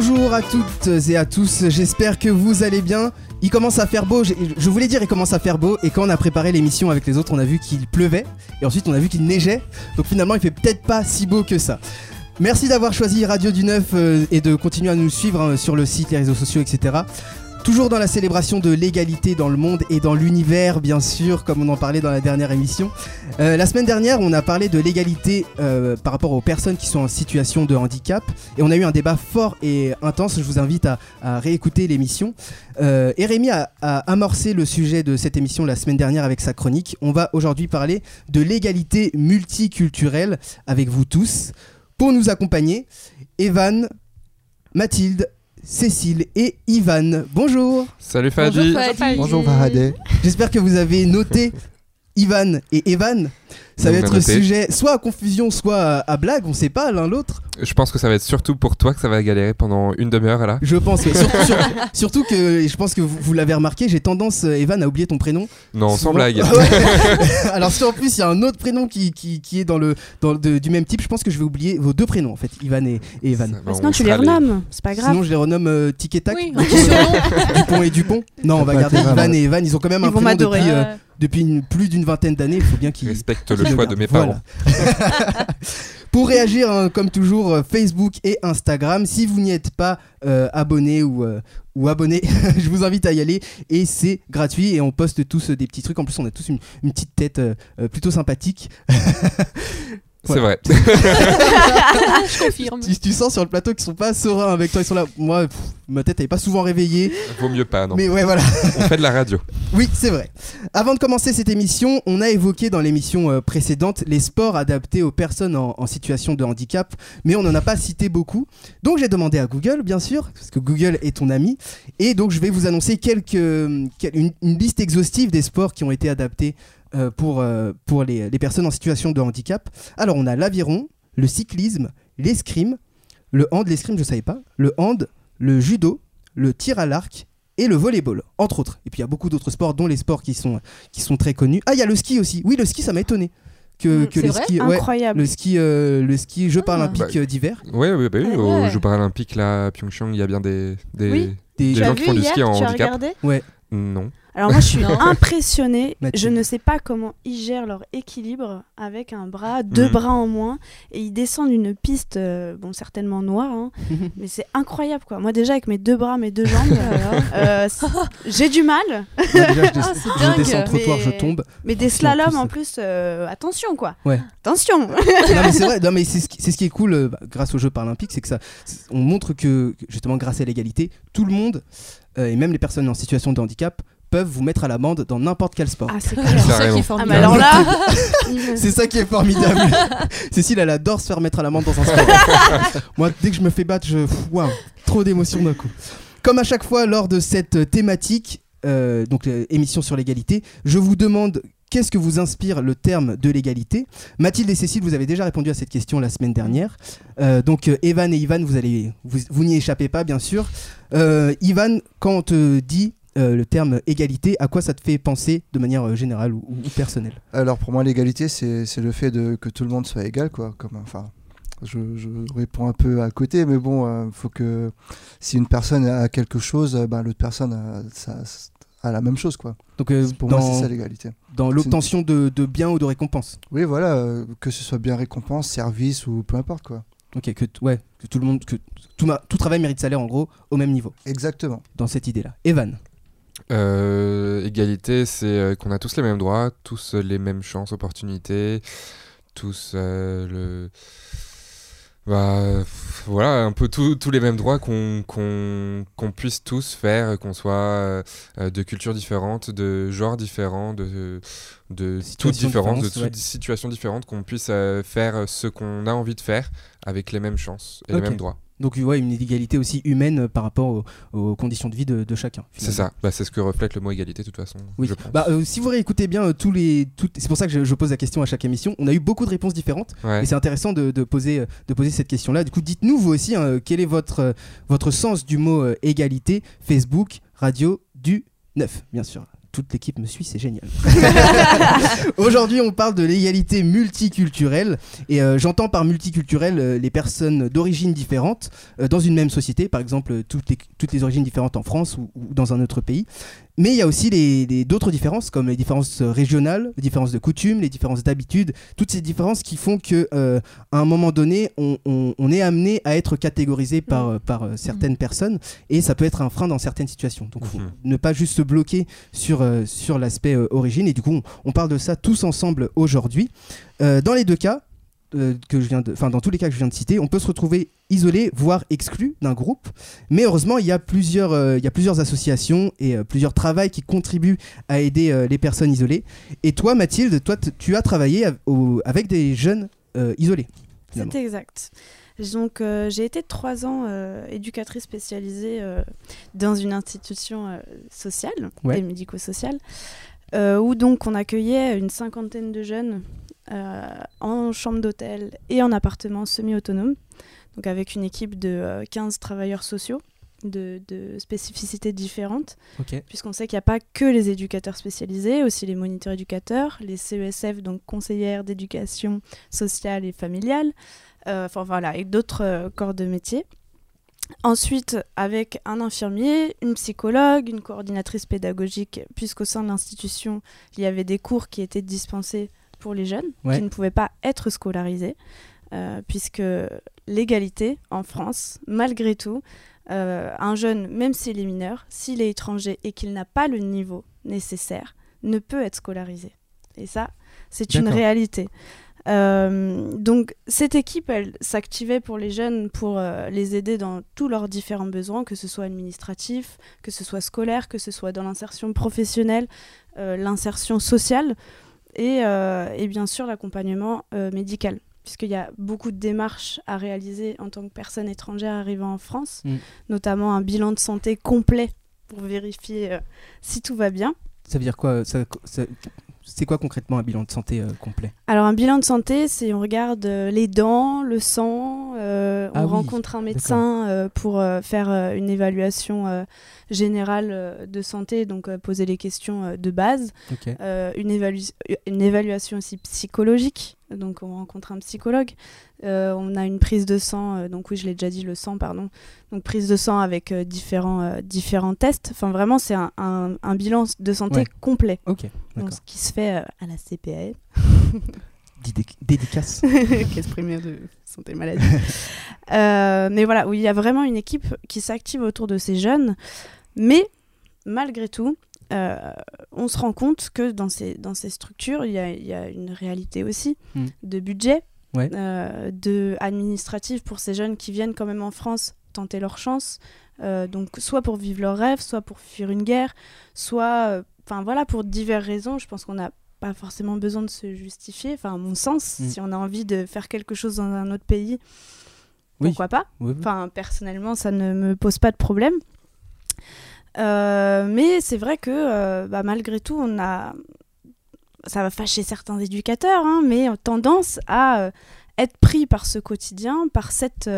Bonjour à toutes et à tous, j'espère que vous allez bien. Il commence à faire beau, je voulais dire il commence à faire beau et quand on a préparé l'émission avec les autres on a vu qu'il pleuvait et ensuite on a vu qu'il neigeait donc finalement il fait peut-être pas si beau que ça. Merci d'avoir choisi Radio du Neuf euh, et de continuer à nous suivre hein, sur le site, les réseaux sociaux etc. Toujours dans la célébration de l'égalité dans le monde et dans l'univers, bien sûr, comme on en parlait dans la dernière émission. Euh, la semaine dernière, on a parlé de l'égalité euh, par rapport aux personnes qui sont en situation de handicap. Et on a eu un débat fort et intense. Je vous invite à, réécouter l'émission. Euh, et Rémi a amorcé le sujet de cette émission la semaine dernière avec sa chronique. On va aujourd'hui parler de l'égalité multiculturelle avec vous tous. Pour nous accompagner, Evan, Mathilde, Cécile et Ivan. Bonjour Salut Fadi. Bonjour Faraday. J'espère que vous avez noté Ivan et Evan. Ça va être noté. sujet soit à confusion, soit à, à blague, on sait pas l'un l'autre. Je pense que ça va être surtout pour toi que ça va galérer pendant une demi-heure là. Je pense que surtout, sur- surtout que je pense que vous, vous l'avez remarqué, j'ai tendance euh, Evan à oublier ton prénom. Non, sans blague. Ouais. Alors si en plus il y a un autre prénom qui, qui, qui est dans le, dans le- de- du même type, je pense que je vais oublier vos deux prénoms en fait, Ivan et, et Evan. Va, Sinon, on tu les renommes, c'est pas grave. Sinon je les renomme euh, Tic et Tac, Oui, Dupont, Dupont et Dupont. Non, on va garder Ivan et Evan, ils ont quand même Ils un prénom depuis, euh, Euh, depuis une- plus d'une vingtaine d'années, il faut bien qu'ils Respecte le choix de mes parents. Voilà. Pour réagir, hein, comme toujours, euh, Facebook et Instagram. Si vous n'y êtes pas euh, abonné ou, euh, ou abonné, je vous invite à y aller et c'est gratuit et on poste tous euh, des petits trucs. En plus, on a tous une, une petite tête euh, plutôt sympathique. C'est vrai. je confirme. Tu, tu sens sur le plateau qu'ils sont pas sereins avec toi. Ils sont là. Moi, pff, ma tête elle est pas souvent réveillée. Vaut mieux pas, non. Mais ouais, voilà. On fait de la radio. Oui, c'est vrai. Avant de commencer cette émission, on a évoqué dans l'émission euh, précédente les sports adaptés aux personnes en, en situation de handicap, mais on n'en a pas cité beaucoup. Donc j'ai demandé à Google, bien sûr, parce que Google est ton ami, et donc je vais vous annoncer quelques, quel- une, une liste exhaustive des sports qui ont été adaptés euh, pour, euh, pour les, les personnes en situation de handicap. Alors on a l'aviron, le cyclisme, l'escrime, le hand, l'escrime je savais pas, le hand, le judo, le tir à l'arc et le volleyball, entre autres. Et puis il y a beaucoup d'autres sports, dont les sports qui sont, qui sont très connus. Ah, il y a le ski aussi. Oui, le ski, ça m'a étonné. Que, Mm, que vrai skis, ouais, Incroyable. le ski, euh, le ski Jeux Ah. paralympiques Bah, euh, d'hiver. Oui, oui, bah oui. Ah Aux ouais. Jeux paralympiques là, à Pyeongchang, il y a bien des, des, Oui. Des, gens qui font du ski en handicap. regardé Ouais. Non. Alors moi je suis impressionnée. Je ne sais pas comment ils gèrent leur équilibre avec un bras, deux Mhm. bras en moins, et ils descendent une piste, euh, bon certainement noire, hein, mais c'est incroyable quoi. Moi déjà avec mes deux bras, mes deux jambes, euh, j'ai du mal. Moi, déjà, je, des- Ah, c'est je dingue. descends le trottoir, Mais- je tombe. Mais des slaloms en euh, plus, euh, attention quoi. Ouais. Attention. non mais c'est vrai, non mais c'est ce, qui- c'est ce qui est cool bah, grâce aux Jeux paralympiques, c'est que ça, c'est- on montre que que, justement grâce à l'égalité, tout le monde euh, et même les personnes en situation de handicap peuvent vous mettre à l'amende dans n'importe quel sport. Ah c'est ça qui est Ah formidable. mais alors là, C'est ça qui est formidable. Cécile, elle adore se faire mettre à l'amende dans un sport. Moi, dès que je me fais battre, je. Waouh, trop d'émotions d'un coup. Comme à chaque fois lors de cette euh, thématique, euh, donc euh, émission sur l'égalité, je vous demande qu'est-ce que vous inspire le terme de l'égalité? Mathilde et Cécile, vous avez déjà répondu à cette question la semaine dernière. Euh, donc euh, Evan et Ivan, vous allez, vous, vous n'y échappez pas, bien sûr. Euh, Ivan, quand on te dit euh, le terme égalité, à quoi ça te fait penser de manière euh, générale ou, ou personnelle Alors pour moi l'égalité c'est le fait de que tout le monde soit égal quoi. Comme enfin je, je réponds un peu à côté mais bon euh, faut que si une personne a quelque chose euh, ben, l'autre personne a, ça- a la même chose quoi. Donc euh, Pour moi dans- c'est ça l'égalité. dans l'obtention de, de biens ou de récompenses. Oui voilà que ce soit bien récompense, service ou peu importe quoi. Ok, que, ouais, que tout le monde, que tout, ma- tout travail mérite salaire en gros au même niveau, Exactement. dans cette idée-là. Evan, Euh, égalité, c'est euh, qu'on a tous les mêmes droits, tous les mêmes chances, opportunités, tous euh, le. Bah, voilà, un peu tout- tous les mêmes droits qu'on puisse tous faire, qu'on soit de cultures différentes, de genres différents, de, de toutes Situations différentes, de différentes, toutes ouais. situations différentes, qu'on puisse faire ce qu'on a envie de faire avec les mêmes chances et les mêmes droits. Donc ouais, une égalité aussi humaine euh, par rapport aux, aux conditions de vie de, de chacun. C'est ça, bah, c'est ce que reflète le mot égalité de toute façon. Oui. Bah, euh, si vous réécoutez bien euh, tous les, c'est pour ça que je, je pose la question à chaque émission. On a eu beaucoup de réponses différentes. Ouais. Et c'est intéressant de, de poser, de poser cette question-là. Du coup, dites-nous vous aussi hein, quel est votre, votre sens du mot euh, égalité? Facebook, radio, du 9, bien sûr. Toute l'équipe me suit, c'est génial. Aujourd'hui, on parle de l'égalité multiculturelle. Et euh, j'entends par multiculturel euh, les personnes d'origines différentes euh, dans une même société, par exemple toutes les, origines différentes en France ou dans un autre pays. Mais il y a aussi les- les- d'autres différences, comme les différences régionales, les différences de coutumes, les différences d'habitudes, toutes ces différences qui font que euh, à un moment donné, on, on- on est amené à être catégorisé par, euh, par euh, certaines personnes, et ça peut être un frein dans certaines situations. Donc, faut Mhm. ne pas juste se bloquer sur, euh, sur l'aspect euh, origine, et du coup, on, on parle de ça tous ensemble aujourd'hui. Euh, dans les deux cas, euh, que je viens de, enfin dans tous les cas que je viens de citer, on peut se retrouver isolé, voire exclu d'un groupe. Mais heureusement, il y a plusieurs, euh, il y a plusieurs associations et euh, plusieurs travails qui contribuent à aider les personnes isolées. Et toi, Mathilde, toi, tu as travaillé av- au- avec des jeunes isolés. C'est exact. Donc, j'ai été trois ans éducatrice spécialisée dans une institution sociale Ouais. et médico-sociale, où donc on accueillait une cinquantaine de jeunes en chambre d'hôtel et en appartement semi-autonome, donc avec une équipe de euh, 15 travailleurs sociaux de, de spécificités différentes. Puisqu'on sait qu'il n'y a pas que les éducateurs spécialisés, aussi les moniteurs éducateurs, les CESF, donc conseillères d'éducation sociale et familiale, euh, enfin voilà, et d'autres euh, corps de métier. Ensuite, avec un infirmier, une psychologue, une coordinatrice pédagogique, puisqu'au sein de l'institution, il y avait des cours qui étaient dispensés pour les jeunes, Ouais. qui ne pouvaient pas être scolarisés, euh, puisque l'égalité en France, malgré tout, euh, un jeune, même s'il est mineur, s'il est étranger et qu'il n'a pas le niveau nécessaire, ne peut être scolarisé. Et ça, c'est une réalité. Euh, donc cette équipe, elle s'activait pour les jeunes, pour euh, les aider dans tous leurs différents besoins, que ce soit administratif, que ce soit scolaire, que ce soit dans l'insertion professionnelle, euh, l'insertion sociale et, euh, et bien sûr l'accompagnement euh, médical. Puisqu'il y a beaucoup de démarches à réaliser en tant que personne étrangère arrivant en France, Mm. notamment un bilan de santé complet pour vérifier euh, si tout va bien. Ça veut dire quoi ça- ça- C'est quoi concrètement un bilan de santé euh, complet? Alors un bilan de santé, c'est on regarde euh, les dents, le sang, euh, Ah on oui, rencontre un médecin euh, pour euh, faire euh, une évaluation euh, générale euh, de santé, donc euh, poser les questions euh, de base, Ok. Euh, une, évalu- une évaluation aussi psychologique, donc on rencontre un psychologue, Euh, on a une prise de sang, euh, donc oui je l'ai déjà dit, le sang, pardon, donc prise de sang avec euh, différents, différents tests, enfin vraiment c'est un, un- un bilan de santé Ouais. complet, Ok. donc, ce qui se fait à la CPA, Didé- Dédicace. caisse primaire de santé maladie. Mais voilà, où il y a vraiment une équipe qui s'active autour de ces jeunes. Mais malgré tout, euh, on se rend compte que dans ces, dans ces structures, il y a, il y a une réalité aussi Mm. de budget, Ouais. euh, de administratif pour ces jeunes qui viennent quand même en France tenter leur chance. Euh, donc soit pour vivre leur rêve, soit pour fuir une guerre, soit, enfin voilà, pour diverses raisons. Je pense qu'on n'a pas forcément besoin de se justifier. Enfin, à mon sens, Mm. si on a envie de faire quelque chose dans un autre pays, Oui. pourquoi pas Oui, oui. Enfin, personnellement, ça ne me pose pas de problème. Euh, mais c'est vrai que euh, bah, malgré tout, on a. Ça va fâcher certains éducateurs, hein, mais tendance à euh, être pris par ce quotidien, par cette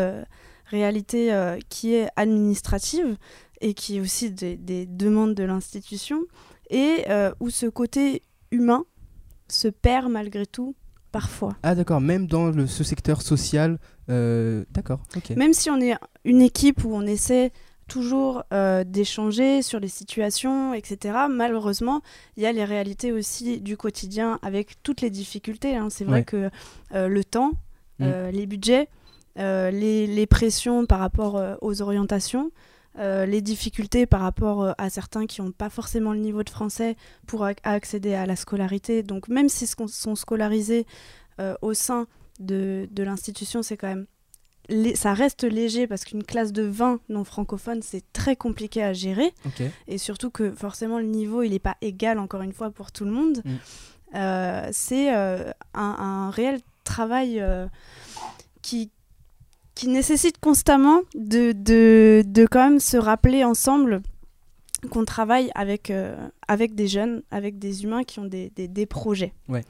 réalité euh, qui est administrative et qui est aussi des, des demandes de l'institution, et euh, où ce côté humain se perd malgré tout parfois. Ah d'accord, même dans le, ce secteur social. euh, d'accord, ok. Même si on est une équipe où on essaie toujours euh, d'échanger sur les situations, etc., malheureusement, il y a les réalités aussi du quotidien avec toutes les difficultés. hein. C'est vrai Ouais. que euh, le temps, Mm. euh, les budgets, les, les pressions par rapport aux orientations, les difficultés par rapport à certains qui n'ont pas forcément le niveau de français pour ac- accéder à la scolarité. Donc même s'ils sont sont scolarisés au sein de, de l'institution, c'est quand même... Ça reste léger parce qu'une classe de 20 non francophones, c'est très compliqué à gérer. Et surtout que forcément le niveau, il n'est pas égal encore une fois pour tout le monde. Mm. Euh, c'est euh, un, un réel travail euh, qui, qui nécessite constamment de, de, de quand même se rappeler ensemble qu'on travaille avec, euh, avec des jeunes, avec des humains qui ont des, des, des projets. Ouais.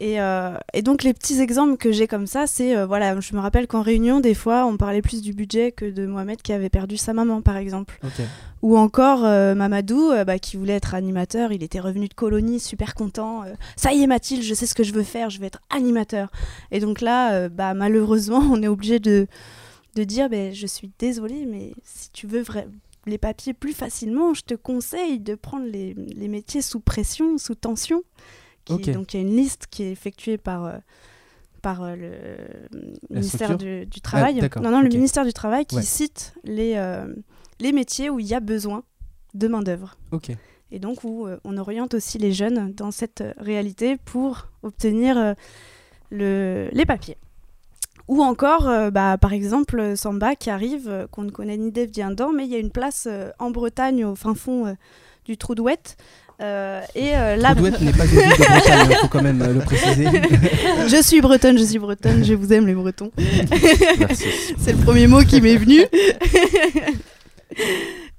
Et, euh, et donc les petits exemples que j'ai comme ça, c'est, euh, voilà, je me rappelle qu'en réunion, des fois, on parlait plus du budget que de Mohamed qui avait perdu sa maman, par exemple. Ou encore Mamadou, bah, qui voulait être animateur, il était revenu de colonie, super content. ça y est Mathilde, je sais ce que je veux faire, je vais être animateur. Et donc là, bah, malheureusement, on est obligé de, de dire, ben, je suis désolée, mais si tu veux vra- les papiers plus facilement, je te conseille de prendre les, les métiers sous pression, sous tension. Qui-. Donc il y a une liste qui est effectuée par... euh, par euh, le ministère du, du Travail. non, non, le ministère du Travail qui Ouais. cite les, euh, les métiers où il y a besoin de main-d'œuvre. Ok. Et donc où on oriente aussi les jeunes dans cette réalité pour obtenir le, les papiers. Ou encore, euh, bah, par exemple, Samba qui arrive, euh, qu'on ne connaît ni d'Eve ni d'un, mais il y a une place euh, en Bretagne, au fin fond du Trou-d'Ouette. Euh, et là, Troudouette n'est pas une ville de Bretagne, il faut quand même le préciser. je suis bretonne, je suis bretonne, je vous aime les bretons. C'est le premier mot qui m'est venu.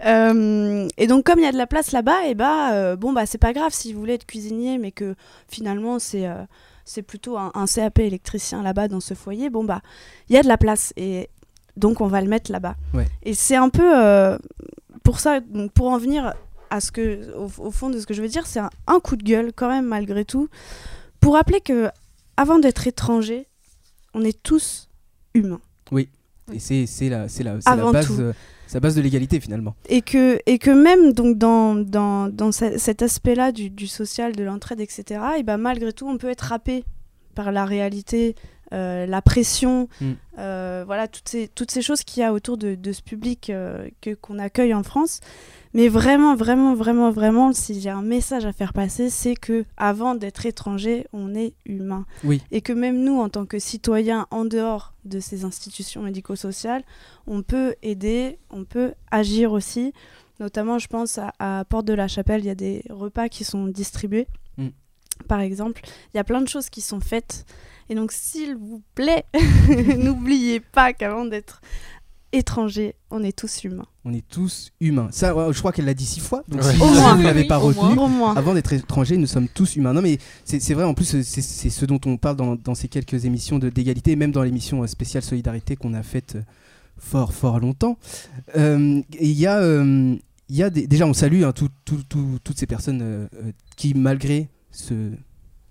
Euh, et donc comme il y a de la place là-bas, et bah euh, bon bah c'est pas grave si vous voulez être cuisinier, mais que finalement c'est euh, c'est plutôt un, un CAP électricien là-bas dans ce foyer. Bon bah il y a de la place et donc on va le mettre là-bas. Ouais. Et c'est un peu euh, pour ça, donc pour en venir à ce que au, au fond de ce que je veux dire, c'est un, un coup de gueule quand même malgré tout pour rappeler que avant d'être étranger, on est tous humains. Et c'est la, c'est la, c'est la base, la base de l'égalité finalement. et que, et que même donc dans, dans, dans ce- cet aspect-là du, du social, de l'entraide, etc., et ben malgré tout, on peut être happé par la réalité, euh, la pression, Mm. euh, voilà, toutes ces, toutes ces choses qu'il y a autour de, de ce public euh, que, qu'on accueille en France. Mais vraiment, vraiment, vraiment, vraiment, si j'ai un message à faire passer, c'est que avant d'être étranger, on est humain. Oui. Et que même nous, en tant que citoyens en dehors de ces institutions médico-sociales, on peut aider, on peut agir aussi. Notamment, je pense à, à Porte de la Chapelle, il y a des repas qui sont distribués. Par exemple. Il y a plein de choses qui sont faites. Et donc, s'il vous plaît, n'oubliez pas qu'avant d'être étranger, on est tous humains. On est tous humains. Ça, je crois qu'elle l'a dit six fois. Donc Ouais. si Au vous ne l'avez Oui, pas retenu, Au moins. avant d'être étranger, nous sommes tous humains. Non, mais c'est vrai, en plus, c'est ce dont on parle dans, dans ces quelques émissions de- d'égalité, et même dans l'émission euh, spéciale Solidarité qu'on a faite euh, fort, fort longtemps. Euh, Il y a, euh, il y a des- déjà, on salue hein, tout- tout- tout- toutes ces personnes euh, qui, malgré ce,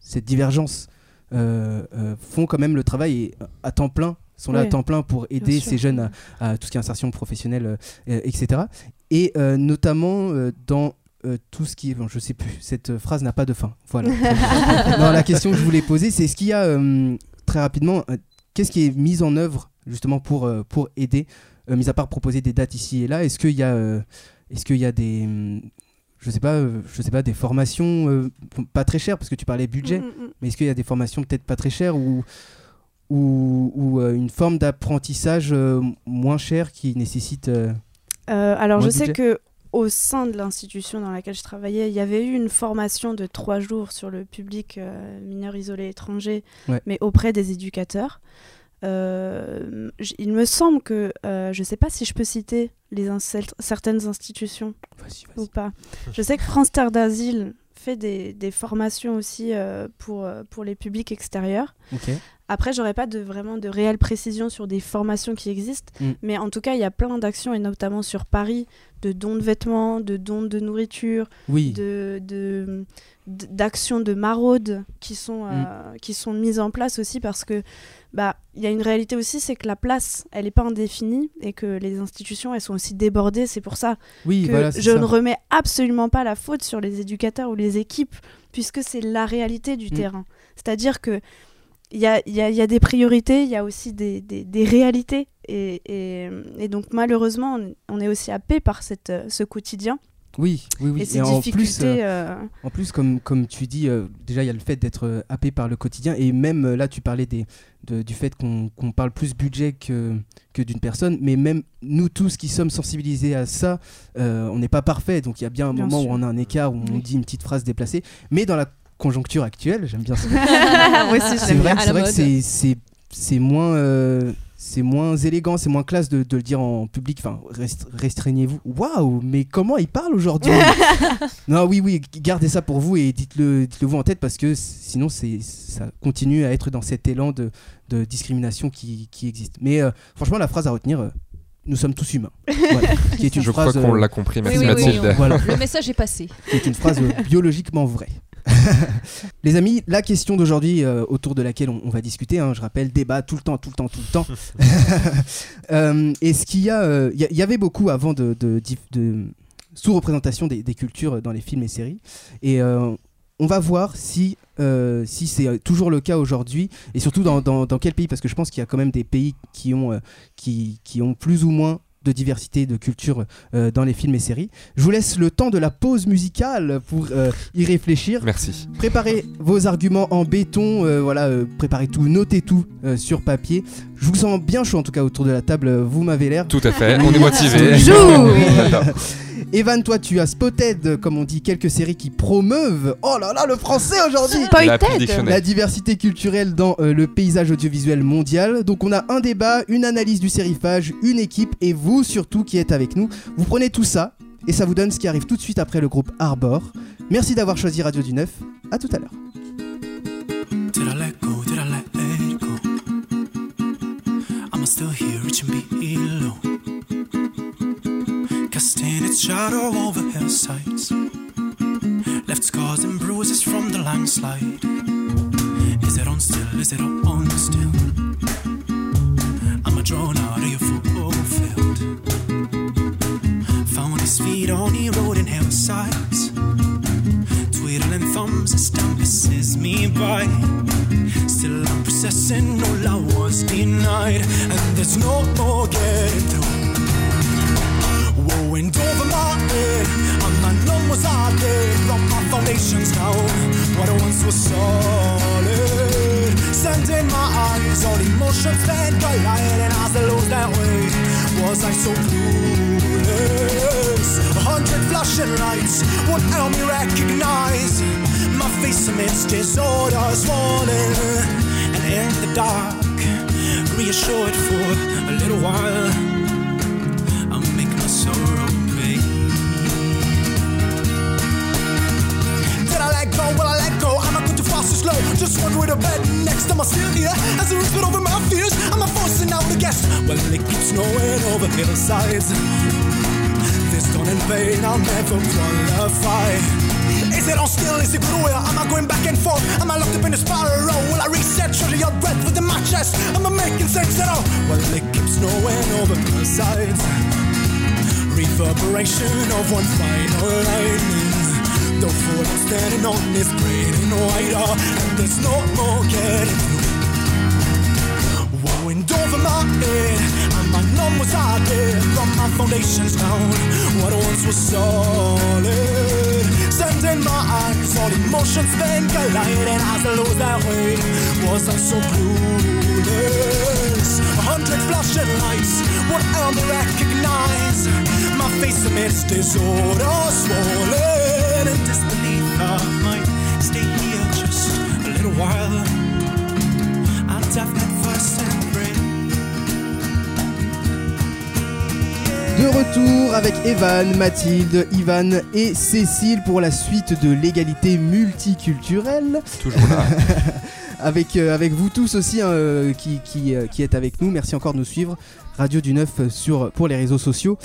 cette divergence, euh, euh, font quand même le travail et, à temps plein sont là à temps plein pour aider ces jeunes à, à tout ce qui est insertion professionnelle, euh, euh, etc. Et euh, notamment euh, dans euh, tout ce qui est. Bon, je sais plus, cette euh, phrase n'a pas de fin. Voilà. non, la question que je voulais poser, c'est est-ce qu'il y a, euh, très rapidement, euh, qu'est-ce qui est mis en œuvre justement pour, euh, pour aider, euh, mis à part proposer des dates ici et là, est-ce qu'il y a, euh, est-ce qu'il y a des. Je sais pas, euh, je sais pas, des formations euh, pas très chères parce que tu parlais budget, Mm, mm, mm. mais est-ce qu'il y a des formations peut-être pas très chères ou ou, ou, euh, une forme d'apprentissage euh, moins cher qui nécessite alors, je sais que au sein de l'institution dans laquelle je travaillais, il y avait eu une formation de trois jours sur le public mineur isolé étranger, Ouais. mais auprès des éducateurs. Euh, il me semble que, euh, je ne sais pas si je peux citer les certaines institutions ou pas. Je sais que France Terre d'Asile fait des, des formations aussi euh, pour, pour les publics extérieurs. Ok. Après, j'aurais pas de vraiment de réelle précision sur des formations qui existent, Mm. mais en tout cas, il y a plein d'actions et notamment sur Paris, de dons de vêtements, de dons de nourriture, Oui. de de- d'actions de maraude qui sont euh, qui sont mises en place aussi parce que bah il y a une réalité aussi, c'est que la place, elle est pas indéfinie et que les institutions, elles sont aussi débordées. C'est pour ça Oui, que voilà, je ça. ne remets absolument pas la faute sur les éducateurs ou les équipes, puisque c'est la réalité du Mm. terrain. C'est-à-dire que il y a, y a- y a des priorités, il y a aussi des, des- des réalités. Et, et- et donc malheureusement, on, est aussi happé par cette, euh, ce quotidien Oui, oui, oui. et ces en plus, difficultés. euh, euh, en plus, comme, comme tu dis, euh, déjà il y a le fait d'être happé par le quotidien et même là tu parlais des, de- du fait qu'on qu'on parle plus budget que, que d'une personne, mais même nous tous qui sommes sensibilisés à ça, euh, on n'est pas parfait, donc il y a bien un Bien moment sûr. où on a un écart, où on Oui. dit une petite phrase déplacée, mais dans la conjoncture actuelle, j'aime bien ça. Moi aussi, je c'est vrai, c'est que c'est- c'est c'est moins euh, c'est moins élégant, c'est moins classe de, de le dire en public. Enfin, rest- restreignez-vous. Waouh, mais comment il parle aujourd'hui Non, oui, oui, gardez ça pour vous et dites-le, dites-le vous en tête parce que sinon, c'est, ça continue à être dans cet élan de, de discrimination qui, qui existe. Mais euh, franchement, la phrase à retenir, euh, nous sommes tous humains. Voilà, qui est une Je crois qu'on euh, l'a compris. Merci oui, oui, Mathilde. on- voilà, Le message est passé. qui est une phrase euh, biologiquement vraie. Les amis, la question d'aujourd'hui euh, autour de laquelle on, on va discuter, hein, je rappelle, débat tout le temps, tout le temps, tout le temps. Euh, Est-ce qu'il y a, euh, il y, il y avait beaucoup avant de, de, dif- de sous-représentation des, des cultures dans les films et séries, et euh, on va voir si euh, si c'est euh, toujours le cas aujourd'hui, et surtout dans, dans, dans quel pays, parce que je pense qu'il y a quand même des pays qui ont euh, qui, qui ont plus ou moins de diversité de culture euh, dans les films et séries. Je vous laisse le temps de la pause musicale pour euh, y réfléchir. Merci. Préparez vos arguments en béton, euh, voilà, préparez tout, notez tout sur papier. Je vous sens bien chaud en tout cas autour de la table, vous m'avez l'air. Tout à fait. On est motivé. Evan, toi tu as spotted, comme on dit, quelques séries qui promeuvent, oh là là, le français aujourd'hui dictionnaire. la diversité culturelle dans euh, le paysage audiovisuel mondial. Donc on a un débat, une analyse du sérifage, une équipe et vous surtout qui êtes avec nous. Vous prenez tout ça et ça vous donne ce qui arrive tout de suite après le groupe Arbor. Merci d'avoir choisi Radio du Neuf. À tout à l'heure. Still here, reaching below. Casting its shadow over hillsides. Left scars and bruises from the landslide. Is it on still? Is it on still? I'm a drawn out of your fulfilled. Found his feet on the road in hillsides. Twiddling thumbs as time passes me by. Still I'm processing all I was denied, and there's no more getting through. Woe and over my head, I'm unknown was I did from my foundations down. What once was solid, sending my eyes, all emotions that collide, and as I lose that way, was I so clueless? A hundred flashing lights would help me recognize my face amidst disorder swollen, and in the dark, reassured for a little while. I'll make my sorrow pay. Did I let go? Will I let go? I'm I going too fast or slow? Just one way to bed next. Am I still here? As I whispered over my fears, I'm I forcing out the guess? Well, it keeps snowing over hillsides. This done in vain, I'll never qualify. Is it on still? Is it cruel? Am I going back and forth? Am I locked up in a spiral? Will I reset? Surely your breath within my chest. Am I making sense at all? Well, it keeps snowing over hillsides reverberation of one final lightning. Though for I'm standing on this great and wider, and there's no more getting and over my head, and my numb was I did from my foundations down. What once was solid, sending my eyes, all emotions then collide, and as I lose that way, was I so clueless? A hundred flashing lights would help me recognize my face amidst disorder, swollen and disbelief. I might stay here just a little while. I'll head first De retour avec Evan, Mathilde, Ivan et Cécile pour la suite de l'égalité multiculturelle. Toujours là. avec, euh, avec vous tous aussi hein, euh, qui, qui, euh, qui êtes avec nous. Merci encore de nous suivre. Radio du 9 euh, sur, pour les réseaux sociaux.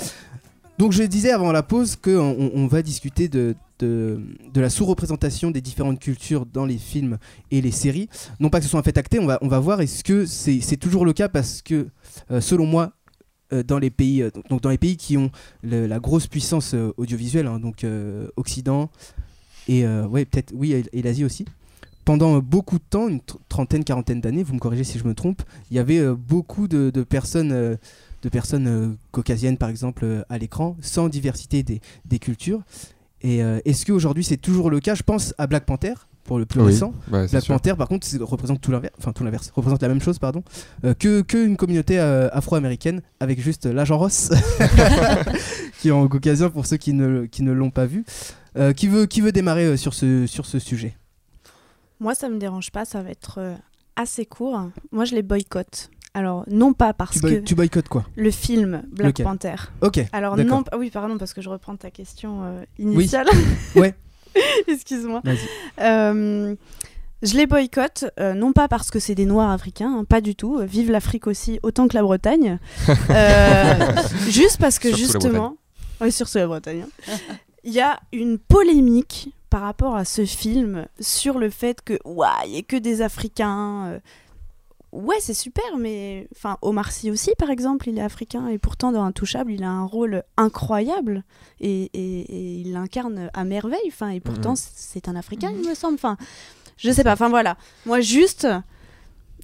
Donc je disais avant la pause qu'on on, va discuter de, de, de la sous-représentation des différentes cultures dans les films et les séries. Non pas que ce soit un fait acté, on va, on va voir est-ce que c'est c'est toujours le cas? Parce que euh, selon moi, dans les pays, euh, donc dans les pays qui ont la grosse puissance euh, audiovisuelle, hein, donc euh, Occident et euh, ouais peut-être oui et, l'Asie aussi. Pendant euh, beaucoup de temps, une tr- trentaine, quarantaine d'années, vous me corrigez si je me trompe, il y avait euh, beaucoup de, personnes, euh, de personnes euh, caucasiennes par exemple euh, à l'écran, sans diversité des, des cultures. Et euh, est-ce qu'aujourd'hui c'est toujours le cas? Je pense à Black Panther pour le plus Oui, récent. bah, c'est Black. Panther, par contre, représente tout l'inverse, enfin tout l'inverse, représente la même chose, pardon, euh, que, que une communauté euh, afro-américaine avec juste euh, l'agent Ross, qui est en caucasien pour ceux qui ne, qui ne l'ont pas vu. Euh, qui, veut, qui veut démarrer euh, sur ce, sur ce sujet? Moi, ça me dérange pas, ça va être euh, assez court. Moi, je les boycotte. Alors, non pas parce Tu, que tu boycottes quoi? le film Black Panther. Ok. Alors, non, ah oui, pardon, parce que je reprends ta question euh, initiale. Ouais. Excuse-moi. Euh, je les boycotte, euh, non pas parce que c'est des Noirs africains, hein, pas du tout. Vive l'Afrique aussi, autant que la Bretagne. Euh, juste parce que Surtout justement, oui, surtout la Bretagne. hein. Il y a une polémique par rapport à ce film sur le fait que ouah, il y a que des Africains. Ouais, c'est super, mais enfin Omar Sy aussi, par exemple, il est africain et pourtant dans Intouchable, il a un rôle incroyable et, et- et il l'incarne à merveille. Enfin, et pourtant, Mhm. c'est un Africain, il me semble. Enfin, je sais pas. Enfin voilà. Moi, juste,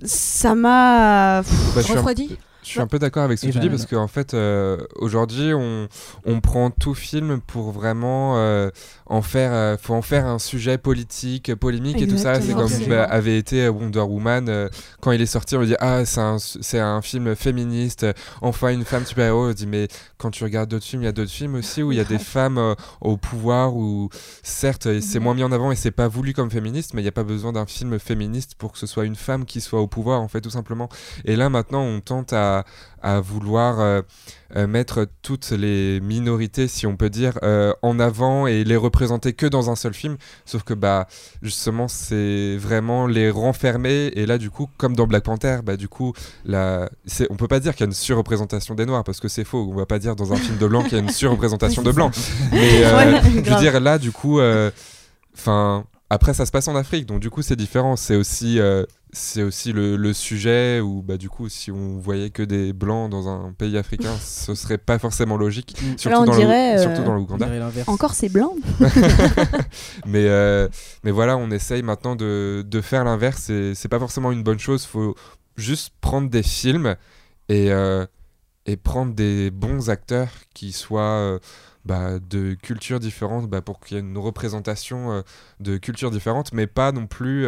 ça m'a. Bah, un- Refroidi Je suis un peu d'accord avec ce que Et tu dis ben, parce qu'en fait, euh, aujourd'hui, on, on prend tout film pour vraiment euh, en faire, euh, faut en faire un sujet politique, polémique et tout ça. C'est comme bah, avait été Wonder Woman quand il est sorti, on me dit ah c'est un, c'est un film féministe, enfin une femme super héros. Je dis mais quand tu regardes d'autres films, il y a d'autres films aussi où il y a des femmes au pouvoir où certes c'est moins mis en avant et c'est pas voulu comme féministe, mais il n'y a pas besoin d'un film féministe pour que ce soit une femme qui soit au pouvoir en fait tout simplement. Et là maintenant on tente à, à vouloir euh, euh, mettre toutes les minorités, si on peut dire, euh, en avant et les représenter que dans un seul film. Sauf que bah justement c'est vraiment les renfermer. Et là du coup, comme dans Black Panther, bah du coup, on peut pas dire qu'il y a une surreprésentation des noirs parce que c'est faux. On va pas dire dans un film de blanc qu'il y a une surreprésentation de blancs. Mais euh, je veux dire là du coup, enfin. Après, ça se passe en Afrique, donc du coup, c'est différent. C'est aussi, euh, c'est aussi le, le sujet où, bah, du coup, si on voyait que des blancs dans un pays africain, ce serait pas forcément logique. Mm. Surtout, Là, on dans, dirait, le, euh, surtout dans l'Ouganda. Encore, c'est blanc. mais, euh, mais voilà, on essaye maintenant de, de faire l'inverse et c'est pas forcément une bonne chose. Faut juste prendre des films et, euh, et prendre des bons acteurs qui soient euh, bah, de cultures différentes bah, pour qu'il y ait une représentation euh, de cultures différentes, mais pas non plus.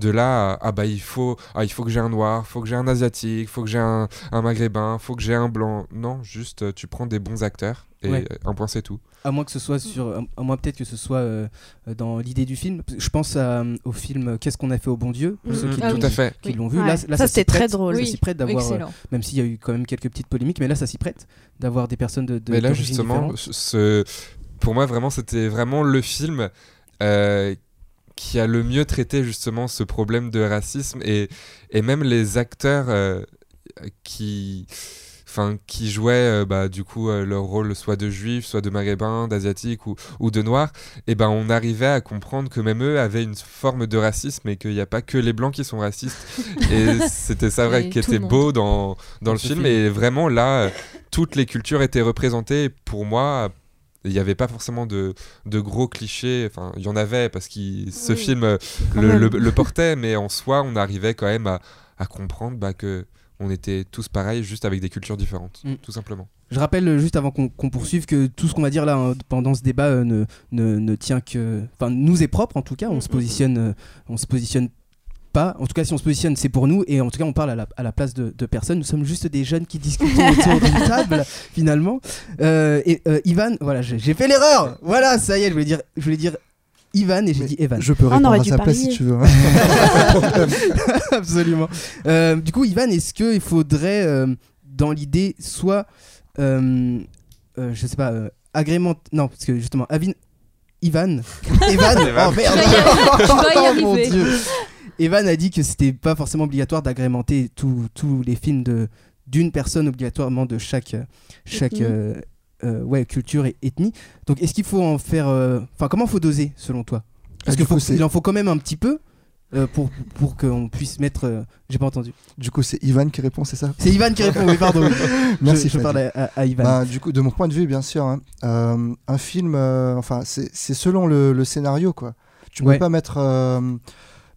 De là à, ah bah il faut ah il faut que j'ai un noir faut que j'ai un asiatique faut que j'ai un, un maghrébin faut que j'ai un blanc non juste euh, tu prends des bons acteurs et Ouais. euh, un point c'est tout À moins que ce soit sur, à moins peut-être que ce soit euh, dans l'idée du film. Je pense à, euh, au film Qu'est-ce qu'on a fait au bon Dieu pour ceux Mhm, qui Ah tout oui. à fait qui Oui. l'ont vu. Ouais. Là, là, Ça, ça, s'y c'était très drôle. Ça Oui, s'y prête d'avoir, euh, même s'il y a eu quand même quelques petites polémiques, mais là ça s'y prête d'avoir des personnes de, de Mais là, justement, ce- ce- pour moi, vraiment, c'était vraiment le film euh, qui a le mieux traité justement ce problème de racisme et, et même les acteurs euh, qui. Enfin, qui jouaient euh, bah, du coup euh, leur rôle soit de juifs, soit de maghrébins, d'asiatiques ou, ou de noirs, et ben on arrivait à comprendre que même eux avaient une forme de racisme et qu'il n'y a pas que les blancs qui sont racistes. et c'était ça vrai qui était beau dans, dans le film. film. Et vraiment là, euh, toutes les cultures étaient représentées. Et pour moi, il n'y avait pas forcément de, de gros clichés. Enfin, il y en avait parce que ce Oui, film euh, le, même. le- le portait, mais en soi, on arrivait quand même à, à comprendre bah, que on était tous pareils, juste avec des cultures différentes, Mm. tout simplement. Je rappelle euh, juste avant qu'on poursuive que tout ce qu'on va dire là hein, pendant ce débat euh, ne, ne, ne tient que, enfin nous est propre en tout cas. On Mm, se mm, positionne, euh, on se positionne pas. En tout cas, si on se positionne, c'est pour nous. Et en tout cas, on parle à la, à la place de, de personnes. Nous sommes juste des jeunes qui discutent autour d'une table, finalement. Euh, et euh, Ivan, voilà, j'ai j'ai fait l'erreur. Voilà, ça y est, je voulais dire, je voulais dire Ivan et j'ai Mais dit Evan. Je peux on répondre à sa place si tu veux. Absolument. Euh, du coup, Ivan, est-ce qu'il faudrait, euh, dans l'idée, soit, euh, euh, je sais pas, euh, agrément. Non, parce que justement, Avin. Ivan. Evan. oh merde. Oh, mon. Dieu. Evan a dit que c'était pas forcément obligatoire d'agrémenter tous tous les films de d'une personne obligatoirement de chaque chaque euh, euh, ouais culture et ethnie. Donc est-ce qu'il faut en faire euh, enfin comment faut doser selon toi? Parce Ah, qu'il en faut quand même un petit peu euh, pour pour qu'on puisse mettre euh, j'ai pas entendu. Du coup, c'est Ivan qui répond, c'est ça? C'est Ivan qui répond oui pardon. Merci, je, je parle à, à- à Ivan. Bah, du coup, de mon point de vue, bien sûr, hein, euh, un film, euh, enfin, c'est c'est selon le, le scénario, quoi. Tu Ouais. peux pas mettre euh,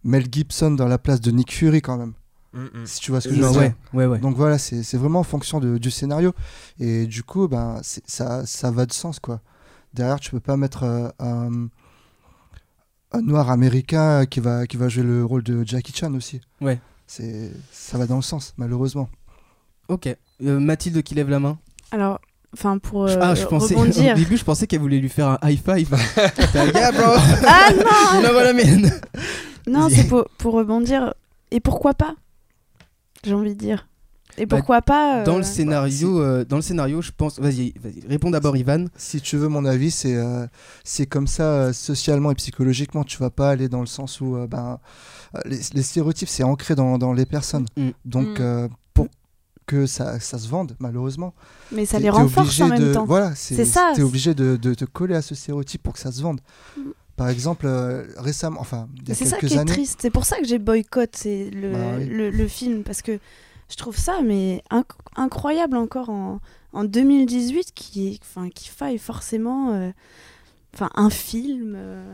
Mel Gibson dans la place de Nick Fury, quand même, Mm, mm. si tu vois ce que je Non, veux dire. ouais ouais ouais. Donc voilà, c'est c'est vraiment en fonction de- du scénario. Et du coup, ben, c'est- ça, ça va de sens, quoi. Derrière, tu peux pas mettre euh, un, un noir américain qui va, qui va jouer le rôle de Jackie Chan aussi. Ouais. C'est, ça va dans le sens, malheureusement. Ok. Euh, Mathilde qui lève la main. Alors, enfin, pour euh, ah je pensais rebondir. au début je pensais qu'elle voulait lui faire un high five. T'es un gars bro. ah non Non voilà mienne. Non, c'est pour, pour rebondir. Et pourquoi pas J'ai envie de dire. Et Bah, pourquoi pas euh, Dans le scénario, euh, dans le scénario, je pense. Vas-y, vas-y. Réponds d'abord, Ivan. Si tu veux mon avis, c'est euh, c'est comme ça euh, socialement et psychologiquement. Tu vas pas aller dans le sens où euh, ben, les, les stéréotypes, c'est ancré dans, dans les personnes. Mm. Donc Mm. euh, pour que ça, ça se vende, malheureusement, Mais ça les renforce en même de- temps. Voilà, c'est C'est ça. T'es obligé de, de te coller à ce stéréotype pour que ça se vende. Par exemple, euh, récemment, enfin, il y a C'est ça quelques qui est années. triste. C'est pour ça que j'ai boycotté le, Bah oui. le, le film parce que je trouve ça mais inc- incroyable encore en, en 2018 qui enfin qui faille forcément euh, enfin un film. euh,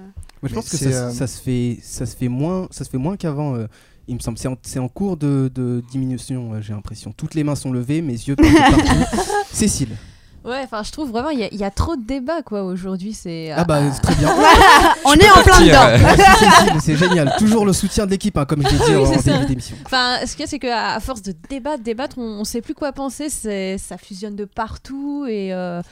Moi, je Mais pense que ça, euh, ça se fait, ça se fait moins, ça se fait moins qu'avant. euh, il me semble, c'est en, cours de, de diminution. J'ai l'impression. Toutes les mains sont levées, mes yeux partout. Cécile. Ouais, enfin, je trouve vraiment, il y, a- il y a trop de débats, quoi, aujourd'hui. C'est. Ah bah c'est très bien. On est en plein dedans. euh, c'est génial. Toujours le soutien de l'équipe, hein, comme je l'ai dit Oui, en début d'émission. Enfin, ce qu'il y a, c'est qu'à à force de débattre, débattre, on, on sait plus quoi penser. C'est, ça fusionne de partout et euh,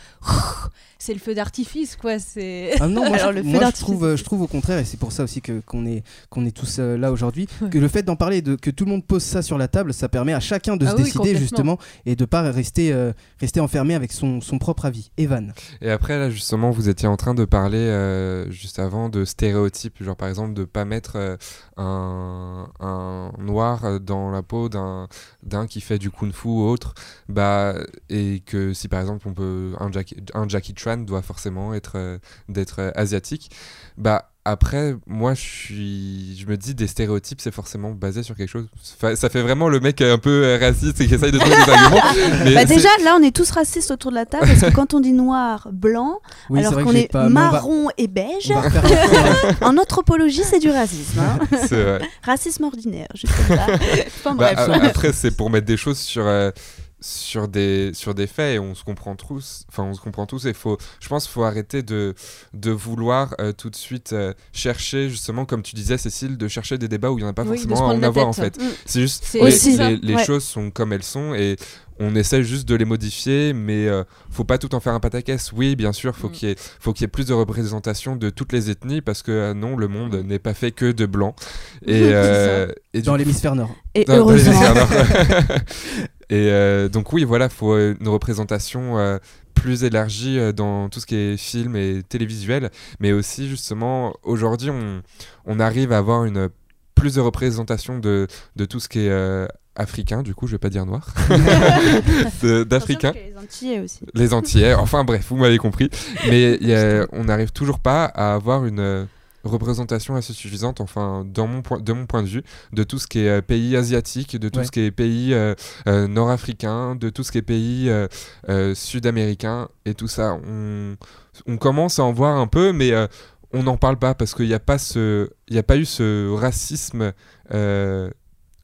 c'est le feu d'artifice, quoi. C'est. Ah non, moi, Alors, je, le feu moi, je d'artifice, trouve, euh, je trouve au contraire, et c'est pour ça aussi que qu'on est qu'on est tous euh, là aujourd'hui, que le fait d'en parler, de que tout le monde pose ça sur la table, ça permet à chacun de Ah se oui, décider justement et de pas rester euh, rester enfermé avec son, son propre avis. Evan. Et après, là, justement, vous étiez en train de parler, euh, juste avant, de stéréotypes. Genre, par exemple, de pas mettre euh, un, noir dans la peau d'un qui fait du kung-fu ou autre. Bah, et que si, par exemple, on peut, un, Jackie, Chan doit forcément être, euh, d'être asiatique. Bah, après, moi, je suis, je me dis, des stéréotypes, c'est forcément basé sur quelque chose. Enfin, ça fait vraiment le mec un peu euh, raciste et qui essaye de trouver des arguments. mais Bah déjà, là, on est tous racistes autour de la table parce que quand on dit noir, blanc, Oui, alors qu'on est pas- mais on va- marron et beige, en anthropologie, c'est du racisme. hein. vrai. Racisme ordinaire, juste comme ça. Enfin, Bah, après, c'est pour mettre des choses sur, euh, sur, des, sur des faits et on se comprend tous. Enfin, on se comprend tous et faut, je pense qu'il faut arrêter de, de vouloir euh, tout de suite euh, chercher, justement, comme tu disais, Cécile, de chercher des débats où il n'y en a pas Oui, forcément à en avoir en fait. Mm. C'est juste, les, aussi les- ça, les ouais. choses sont comme elles sont et on essaie juste de les modifier, mais euh, faut pas tout en faire un pataquès. Oui, bien sûr, faut Mm. qu'il y ait, faut qu'il y ait plus de représentation de toutes les ethnies parce que euh, non, le monde Mm. n'est pas fait que de blancs. Et, euh, et Dans l'hémisphère nord. Et heureusement. nord. Et euh, donc oui, voilà, faut euh, une représentation euh, plus élargie euh, dans tout ce qui est film et télévisuel, mais aussi justement aujourd'hui on, on arrive à avoir une plus de représentation de, de tout ce qui est euh, africain, du coup je vais pas dire noir, d'africain. Les Antillais aussi. Les Antillais, enfin bref, vous m'avez compris. Mais il y a- on n'arrive toujours pas à avoir une euh, représentation assez suffisante, enfin, dans mon point, de mon point de vue, de tout ce qui est euh, pays asiatique, de tout Ouais. ce qui est pays euh, euh, nord-africain, de tout ce qui est pays sud-américain et tout ça. On, on commence à en voir un peu, mais on n'en parle pas parce qu'il n'y a, pas ce- il y a pas eu ce racisme.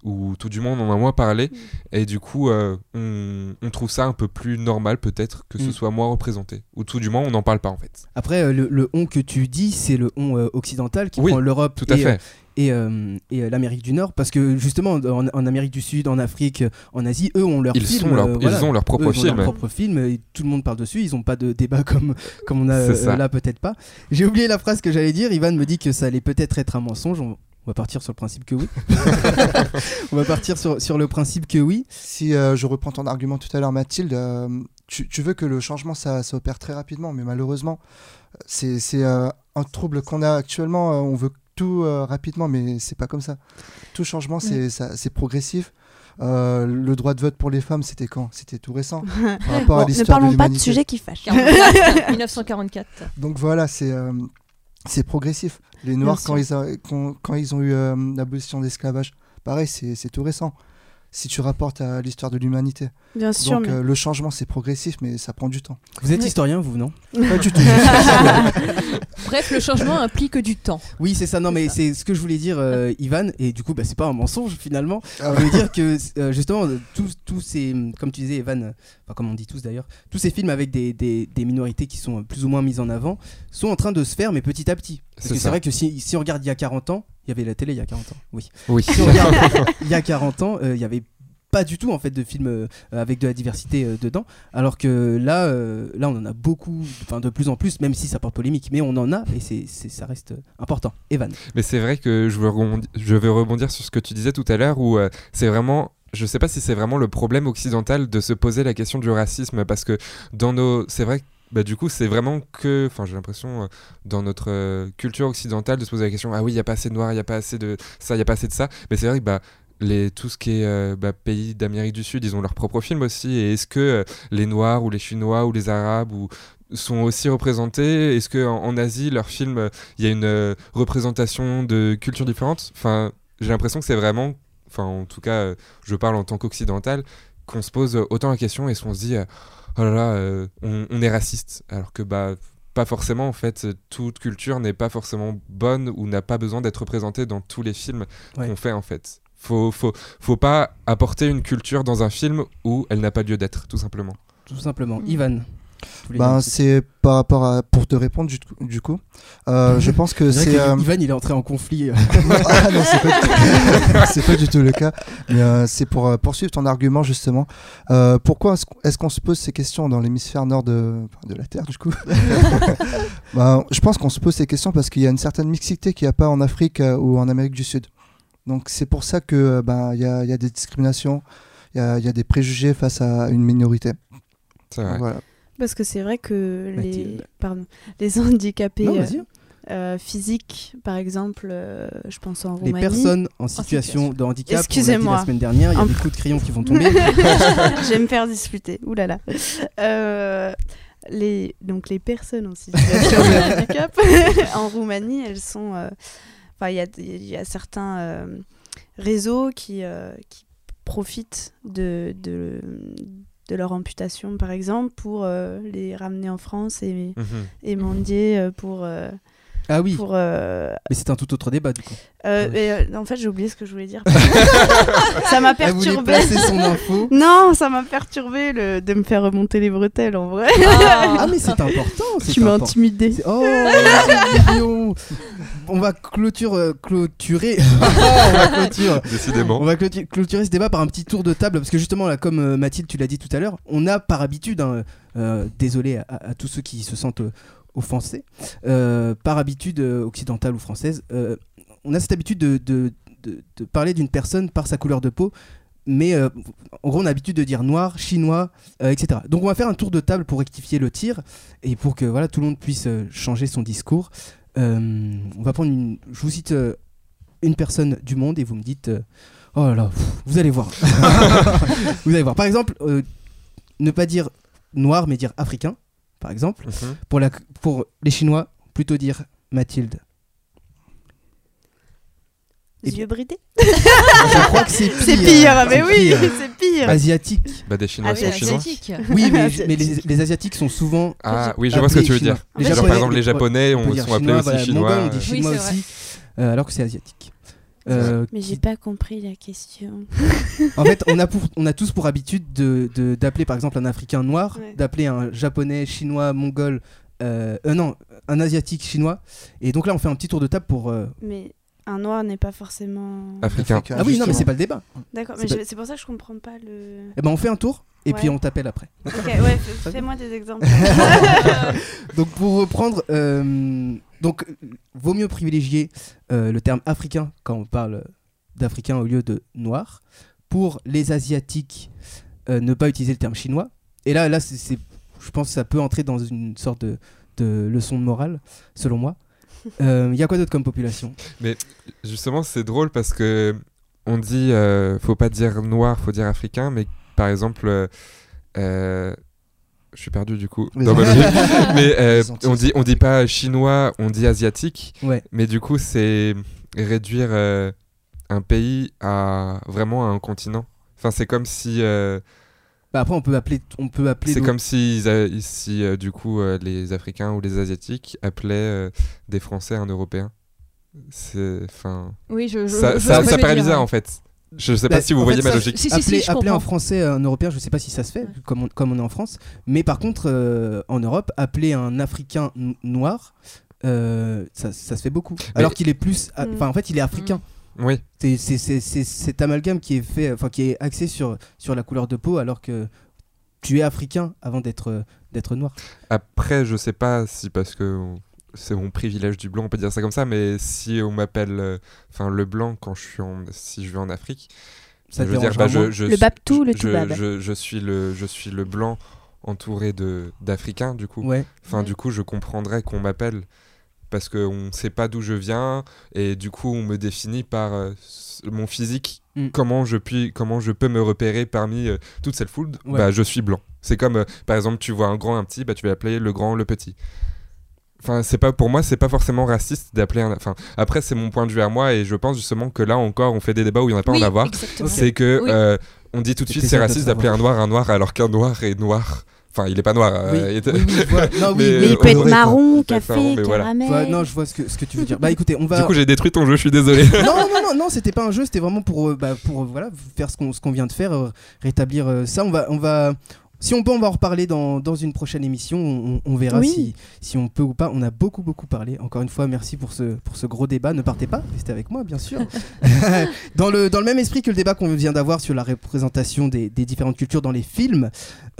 Ou tout du moins on en a moins parlé, Mm. et du coup euh, on, on trouve ça un peu plus normal peut-être que ce Mm. soit moins représenté, ou tout du moins on n'en parle pas en fait. Après, euh, le, le on que tu dis, c'est le on euh, occidental qui Oui, prend l'Europe Tout à et, euh, fait. et, euh, et, euh, l'Amérique du Nord, parce que justement en, en Amérique du Sud, en Afrique, en Asie, eux ont leur Ils, film, sont leur- euh, ils ont leur propre Eux, ils ont film. leur propre film, et tout le monde parle dessus, ils n'ont pas de débat comme, comme on a euh, là, peut-être pas. J'ai oublié la phrase que j'allais dire, Ivan me dit que ça allait peut-être être un mensonge, on, on va partir sur le principe que oui. on va partir sur, sur le principe que oui. Si euh, je reprends ton argument tout à l'heure, Mathilde, euh, tu, tu veux que le changement ça, ça opère très rapidement, mais malheureusement, c'est euh, un trouble qu'on a actuellement. euh, on veut tout euh, rapidement, mais c'est pas comme ça. Tout changement, c'est c'est progressif. Euh, le droit de vote pour les femmes, c'était quand? C'était tout récent. Par rapport à Bon, ne l'histoire parlons pas de sujets qui fâchent. 44, 1944. Donc voilà, c'est euh, c'est progressif. Les Noirs, quand ils, a- quand, quand ils ont eu euh, l'abolition de l'esclavage, pareil, c'est tout récent. Si tu rapportes à l'histoire de l'humanité. Bien sûr, Donc mais euh, le changement, c'est progressif, mais ça prend du temps. Vous êtes Oui. historien, vous, non? Pas du tout. Bref, le changement implique du temps. Oui, c'est ça. Non, mais c'est ce que je voulais dire, euh, Ivan. Et du coup, bah, c'est pas un mensonge finalement. Ah Je veux dire que euh, justement, tous, tous ces, comme tu disais, Evan, euh, enfin, comme on dit tous d'ailleurs, tous ces films avec des, des- des minorités qui sont plus ou moins mises en avant sont en train de se faire, mais petit à petit. Parce C'est que c'est vrai que si, si on regarde il y a 40 ans, il y avait la télé il y a 40 ans, oui. Oui. Si on regarde il y a 40 ans, euh, il y avait pas du tout en fait de films euh, avec de la diversité euh, dedans alors que là euh, là on en a beaucoup enfin de plus en plus même si ça porte polémique mais on en a et c'est c'est- ça reste important Evan Mais c'est vrai que je veux, rebondir, je veux rebondir sur ce que tu disais tout à l'heure où c'est vraiment je sais pas si c'est vraiment le problème occidental de se poser la question du racisme parce que dans nos c'est vrai que bah, du coup, c'est vraiment que, enfin, j'ai l'impression, euh, dans notre euh, culture occidentale, de se poser la question ah oui, il n'y a pas assez de noirs, il n'y a pas assez de ça, il n'y a pas assez de ça. Mais c'est vrai que bah, les, tout ce qui est euh, bah, pays d'Amérique du Sud, ils ont leurs propres films aussi. Et est-ce que les Noirs ou les Chinois ou les Arabes ou, sont aussi représentés? Est-ce qu'en en, Asie, leurs films, il y a une représentation de cultures différentes? Enfin, j'ai l'impression que c'est vraiment, enfin, en tout cas, je parle en tant qu'occidental, qu'on se pose autant la question et qu'on se dit, oh là là, euh, on, on est raciste. Alors que, bah, pas forcément en fait toute culture n'est pas forcément bonne ou n'a pas besoin d'être représentée dans tous les films Ouais. qu'on fait en fait faut, faut, faut pas apporter une culture dans un film où elle n'a pas lieu d'être, tout simplement. Tout simplement. Ivan. Ben, c'est par rapport à. Pour te répondre, du, du coup, euh, je pense que C'est euh, Ivan, il est entré en conflit. euh. ah non, c'est pas, du tout le cas. Mais euh, c'est pour euh, poursuivre ton argument justement. Euh, pourquoi est-ce qu'on- se pose ces questions dans l'hémisphère nord de, de la Terre du coup? Ben, Je pense qu'on se pose ces questions parce qu'il y a une certaine mixité qu'il n'y a pas en Afrique euh, ou en Amérique du Sud. Donc c'est pour ça que euh, ben, il y, a, il y a des discriminations, il y a, il y a des préjugés face à une minorité. C'est vrai. Voilà. Parce que c'est vrai que les, pardon, les handicapés Non, euh, euh, physiques, par exemple, euh, je pense en Les Roumanie. personnes en situation situation. de handicap, Excusez-moi. la semaine dernière, il y a Un- des coups de crayon qui vont tomber. je vais me faire disputer. Ouh là là. Euh, les, donc les personnes en situation de handicap en Roumanie, elles sont. Enfin, il y y a certains réseaux qui, qui profitent de, de, de leur amputation, par exemple, pour euh, les ramener en France et, Mhm. et mendier euh, pour. Ah oui, pour euh, mais c'est un tout autre débat du coup. euh, Ouais. et, euh, en fait, j'ai oublié ce que je voulais dire. ça m'a perturbé. son info. Non, ça m'a perturbé le... de me faire remonter les bretelles en vrai. Ah mais c'est important. tu m'as intimidé. Oh, c'est mignon. On va clôture, euh, clôturer. on va clôturer. On Décidément. va clôtu- clôturer ce débat par un petit tour de table parce que justement là, comme Mathilde, tu l'as dit tout à l'heure, on a par habitude, hein, euh, désolé à, à tous ceux qui se sentent euh, offensés, euh, par habitude euh, occidentale ou française, euh, on a cette habitude de, de- de- de parler d'une personne par sa couleur de peau. Mais euh, en gros, on a l'habitude de dire noir, chinois, euh, etc. Donc, on va faire un tour de table pour rectifier le tir et pour que voilà, tout le monde puisse euh, changer son discours. On va prendre une. Je vous cite une personne du monde et vous me dites. oh là là, pff, vous allez voir. vous allez voir. Par exemple, ne pas dire noir mais dire africain, par exemple. Mhm. Pour, la, pour les Chinois, plutôt dire Mathilde. Et- Les yeux bridés Je crois que c'est pire. C'est pire, mais C'est oui, pire. c'est pire. Asiatique. Bah, des Chinois Ah, sont chinois. asiatique. Oui, mais, les, les Asiatiques sont souvent. Ah oui, je vois ce que tu veux dire. Les Genre, Japonais, par exemple, les Japonais on sont appelés chinois, aussi voilà, chinois. Mongol, on dit chinois Oui, c'est aussi, euh, alors que c'est asiatique. Euh, Mais j'ai pas compris la question. en fait, on a, pour- on a tous pour habitude de- de- d'appeler par exemple un Africain noir, Ouais. d'appeler un Japonais, Chinois, Mongol, euh, euh, non, un Asiatique, Chinois. Et donc là, on fait un petit tour de table pour. euh, Mais un noir n'est pas forcément. Africain. Africain, Ah oui, non, mais c'est pas le débat. D'accord, mais pas- c'est pour ça que je comprends pas le. Eh ben, on fait un tour et Ouais. puis on t'appelle après. Ok, ouais, fais-moi des exemples. Donc pour reprendre, euh, donc euh, vaut mieux privilégier euh, le terme africain quand on parle d'africain au lieu de noir. Pour les asiatiques, euh, ne pas utiliser le terme chinois. Et là, là, c'est, c'est- je pense que ça peut entrer dans une sorte de, de leçon de morale, selon moi. Euh, Il y a quoi d'autre comme population? Justement, c'est drôle parce que on dit euh, faut pas dire noir, faut dire africain, mais par exemple, euh, euh, je suis perdu du coup. Les dans ma Antilles. vie. mais euh, on dit on dit pas chinois, on dit asiatique. Ouais. Mais du coup, c'est réduire euh, un pays à vraiment à un continent. Enfin, c'est comme si euh, Bah après, on peut appeler, on peut appeler. c'est comme si, ils a- si euh, du coup euh, les Africains ou les Asiatiques appelaient euh, des Français un Européen. C'est enfin Oui, je, je, ça, je ça, ça paraît bizarre en fait. Je sais pas Bah, si vous voyez fait, ma ça- logique. Si, si, appeler, si, appeler un. Français un Européen, je sais pas si ça se fait, Ouais. comme, on, comme on est en France. Mais par contre, euh, en Europe, appeler un Africain noir, euh, ça, ça se fait beaucoup. Alors qu'il est plus. a- Mm. Enfin, en fait, il est africain. Oui, C'est- cet amalgame qui est fait, enfin, qui est axé sur, sur la couleur de peau, alors que tu es africain avant d'être d'être noir. après je sais pas si parce que on- c'est mon privilège du blanc, on peut dire ça comme ça, mais si on m'appelle euh, enfin le blanc quand je suis en si je vais en Afrique, Ça je veux dire, bah, je, moins je Le suis- babtou, le je- je, je suis le, je suis le blanc entouré de d'Africains, du coup. Ouais. Enfin, Ouais. du coup, je comprendrais qu'on m'appelle parce qu'on ne sait pas d'où je viens et du coup, on me définit par euh, mon physique. Mm. Comment je puis, comment je peux me repérer parmi euh, toute cette foule Ouais. Bah, je suis blanc. C'est comme, euh, par exemple, tu vois un grand, un petit, bah, tu vas appeler le grand, le petit. Enfin, c'est pas pour moi, c'est pas forcément raciste d'appeler un. Enfin, après, c'est mon point de vue à moi et je pense justement que là encore, on fait des débats où il n'y en a pas à oui, en avoir. C'est que Oui. euh, on dit tout de suite c'est raciste d'appeler un noir un noir alors qu'un noir est noir. Enfin, il est pas noir. Oui, euh, il est- oui, oui. Non, Mais, il peut être quoi. marron, café, mais voilà. caramel. Ouais, non, je vois ce que, ce que tu veux dire. Bah écoutez, on va. Du coup, j'ai détruit ton jeu, je suis désolé. non, non, non, non, c'était pas un jeu, c'était vraiment pour, euh, bah, pour voilà, faire ce qu'on ce qu'on vient de faire, euh, rétablir euh, ça. On va, on va, si on peut, on va en reparler dans, dans une prochaine émission. On, on verra Oui. si, si on peut ou pas. On a beaucoup, beaucoup parlé. Encore une fois, merci pour ce, pour ce gros débat. Ne partez pas, restez avec moi, bien sûr. dans, le, dans le même esprit que le débat qu'on vient d'avoir sur la représentation des, des différentes cultures dans les films,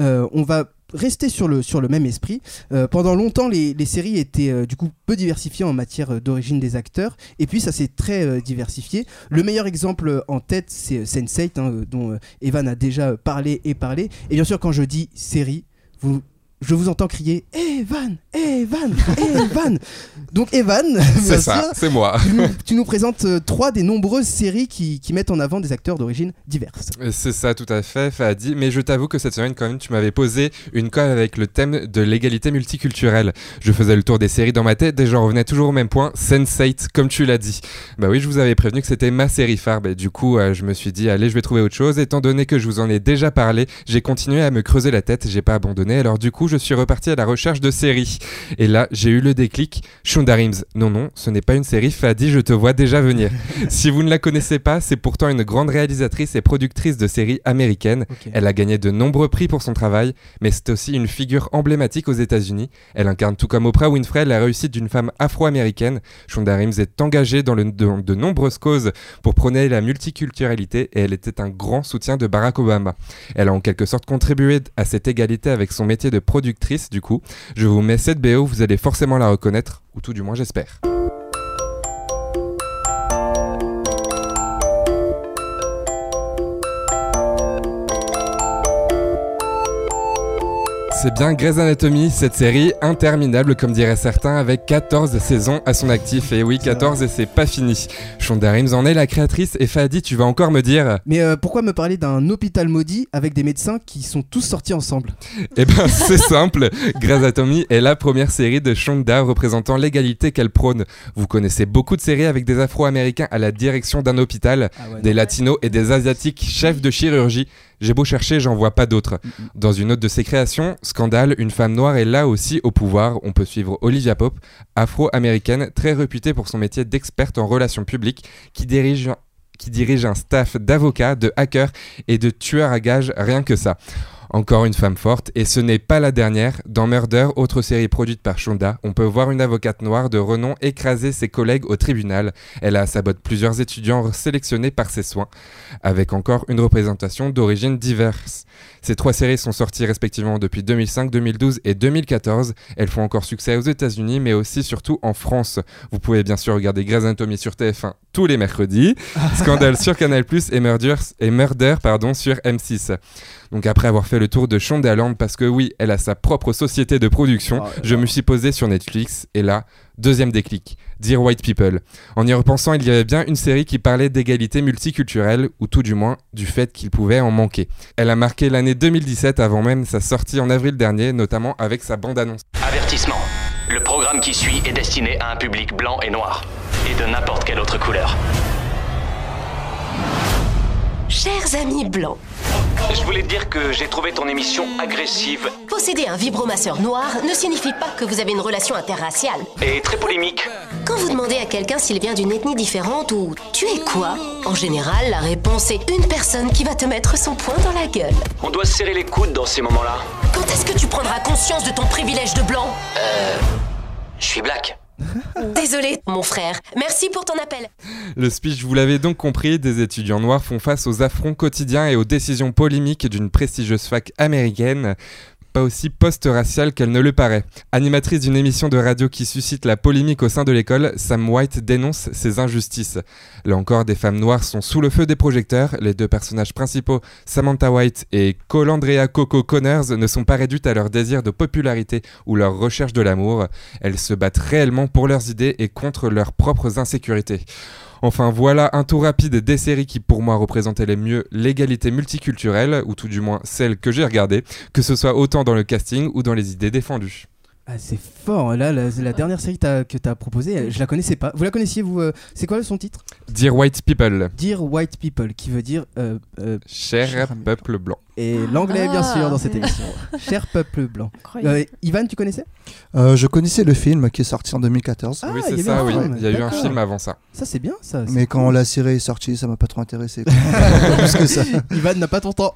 euh, on va rester sur le, même esprit. Euh, pendant longtemps, les, séries étaient euh, du coup peu diversifiées en matière euh, d'origine des acteurs, et puis ça s'est très diversifié. Le meilleur exemple en tête, c'est euh, Sense8, hein, dont Evan a déjà parlé et parlé. Et bien sûr, quand je dis série, vous, je vous entends crier Evan, Evan, Evan. Donc Evan, C'est ça, c'est moi. tu nous, tu nous présentes euh, trois des nombreuses séries qui, qui mettent en avant des acteurs d'origine diverses. Et C'est ça, tout à fait, Fadi. Mais je t'avoue que cette semaine, quand même, tu m'avais posé une colle avec le thème de l'égalité multiculturelle. Je faisais le tour des séries dans ma tête et j'en revenais toujours au même point, Sense8, comme tu l'as dit. Bah oui, je vous avais prévenu que c'était ma série phare. Bah, du coup, euh, je me suis dit, allez, je vais trouver autre chose. Étant donné que je vous en ai déjà parlé, j'ai continué à me creuser la tête, j'ai pas abandonné. Alors du coup, je suis reparti à la recherche de séries. Et là, j'ai eu le déclic. Shonda Rhimes. Non, non, ce n'est pas une série, Fadi, je te vois déjà venir. si vous ne la connaissez pas, c'est pourtant une grande réalisatrice et productrice de séries américaines. Elle a gagné de nombreux prix pour son travail, mais c'est aussi une figure emblématique aux États-Unis. Elle incarne tout comme Oprah Winfrey la réussite d'une femme afro-américaine. Shonda Rhimes est engagée dans le- de, de nombreuses causes pour prôner la multiculturalité et elle était un grand soutien de Barack Obama. Elle a en quelque sorte contribué à cette égalité avec son métier de productrice du coup. Je vous mets cette BO, vous allez forcément la reconnaître, ou tout du moins j'espère. C'est bien Grey's Anatomy, cette série interminable comme diraient certains, avec 14 saisons à son actif. Et oui, 14 et c'est pas fini. Shonda Rhimes en est la créatrice et Fadi, tu vas encore me dire Mais euh, pourquoi me parler d'un hôpital maudit avec des médecins qui sont tous sortis ensemble? Eh ben c'est simple, Grey's Anatomy est la première série de Shonda représentant l'égalité qu'elle prône. Vous connaissez beaucoup de séries avec des Afro-Américains à la direction d'un hôpital, des Latinos et des Asiatiques chefs de chirurgie. J'ai beau chercher, j'en vois pas d'autres. Dans une autre de ses créations, Scandale, une femme noire est là aussi au pouvoir. On peut suivre Olivia Pope, afro-américaine, très réputée pour son métier d'experte en relations publiques, qui dirige qui dirige un staff d'avocats, de hackers et de tueurs à gages, rien que ça. Encore une femme forte, et ce n'est pas la dernière. Dans Murder, autre série produite par Shonda, on peut voir une avocate noire de renom écraser ses collègues au tribunal. Elle a à sa botte plusieurs étudiants sélectionnés par ses soins, avec encore une représentation d'origines diverses. Ces trois séries sont sorties respectivement depuis 2005, 2012 et 2014. Elles font encore succès aux États-Unis, mais aussi surtout en France. Vous pouvez bien sûr regarder Grey's Anatomy sur TF1 tous les mercredis, Scandale sur Canal+ et Murder, et Murder pardon, sur M6. Donc après avoir fait le tour de Shondaland, parce que oui, elle a sa propre société de production, Oh je me suis posé sur Netflix et là, deuxième déclic, Dear White People. En y repensant, il y avait bien une série qui parlait d'égalité multiculturelle, ou tout du moins du fait qu'il pouvait en manquer. Elle a marqué l'année 2017 avant même sa sortie en avril dernier, notamment avec sa bande-annonce. Avertissement. Le programme qui suit est destiné à un public blanc et noir. Et de n'importe quelle autre couleur. Chers amis blancs, Je voulais te dire que j'ai trouvé ton émission agressive posséder un vibromasseur noir ne signifie pas que vous avez une relation interraciale. et très polémique. Quand vous demandez à quelqu'un s'il vient d'une ethnie différente ou tu es quoi, en général, la réponse est une personne qui va te mettre son poing dans la gueule. On doit se serrer les coudes dans ces moments-là. Quand est-ce que tu prendras conscience de ton privilège de blanc? Je suis black. Désolé, mon frère. Merci pour ton appel. Le speech, vous l'avez donc compris, des étudiants noirs font face aux affronts quotidiens et aux décisions polémiques d'une prestigieuse fac américaine. Pas aussi post-raciale qu'elle ne le paraît. Animatrice d'une émission de radio qui suscite la polémique au sein de l'école, Sam White dénonce ces injustices. Là encore, des femmes noires sont sous le feu des projecteurs. Les deux personnages principaux, Samantha White et Colandrea Coco Connors, ne sont pas réduites à leur désir de popularité ou leur recherche de l'amour. Elles se battent réellement pour leurs idées et contre leurs propres insécurités. Enfin voilà un tour rapide des séries qui pour moi représentaient les mieux l'égalité multiculturelle, ou tout du moins celle que j'ai regardée, que ce soit autant dans le casting ou dans les idées défendues. Ah, c'est fort. Là, la, la dernière série que tu as proposée, je la connaissais pas. Vous la connaissiez, vous euh, C'est quoi son titre? Dear White People, Dear White People, qui veut dire. euh, euh, cher peuple blanc. Et l'anglais, bien Ah, sûr, dans cette c'est- émission. Cher peuple blanc. Incroyable. Euh, Ivan, tu connaissais? Euh, je connaissais le film qui est sorti en 2014. Ah, oui, c'est ça, oui. Il y a eu un film avant ça. Ça, c'est bien, ça. Mais quand cool. la série est sortie, ça m'a pas trop intéressé. plus que ça. Ivan n'a pas ton temps.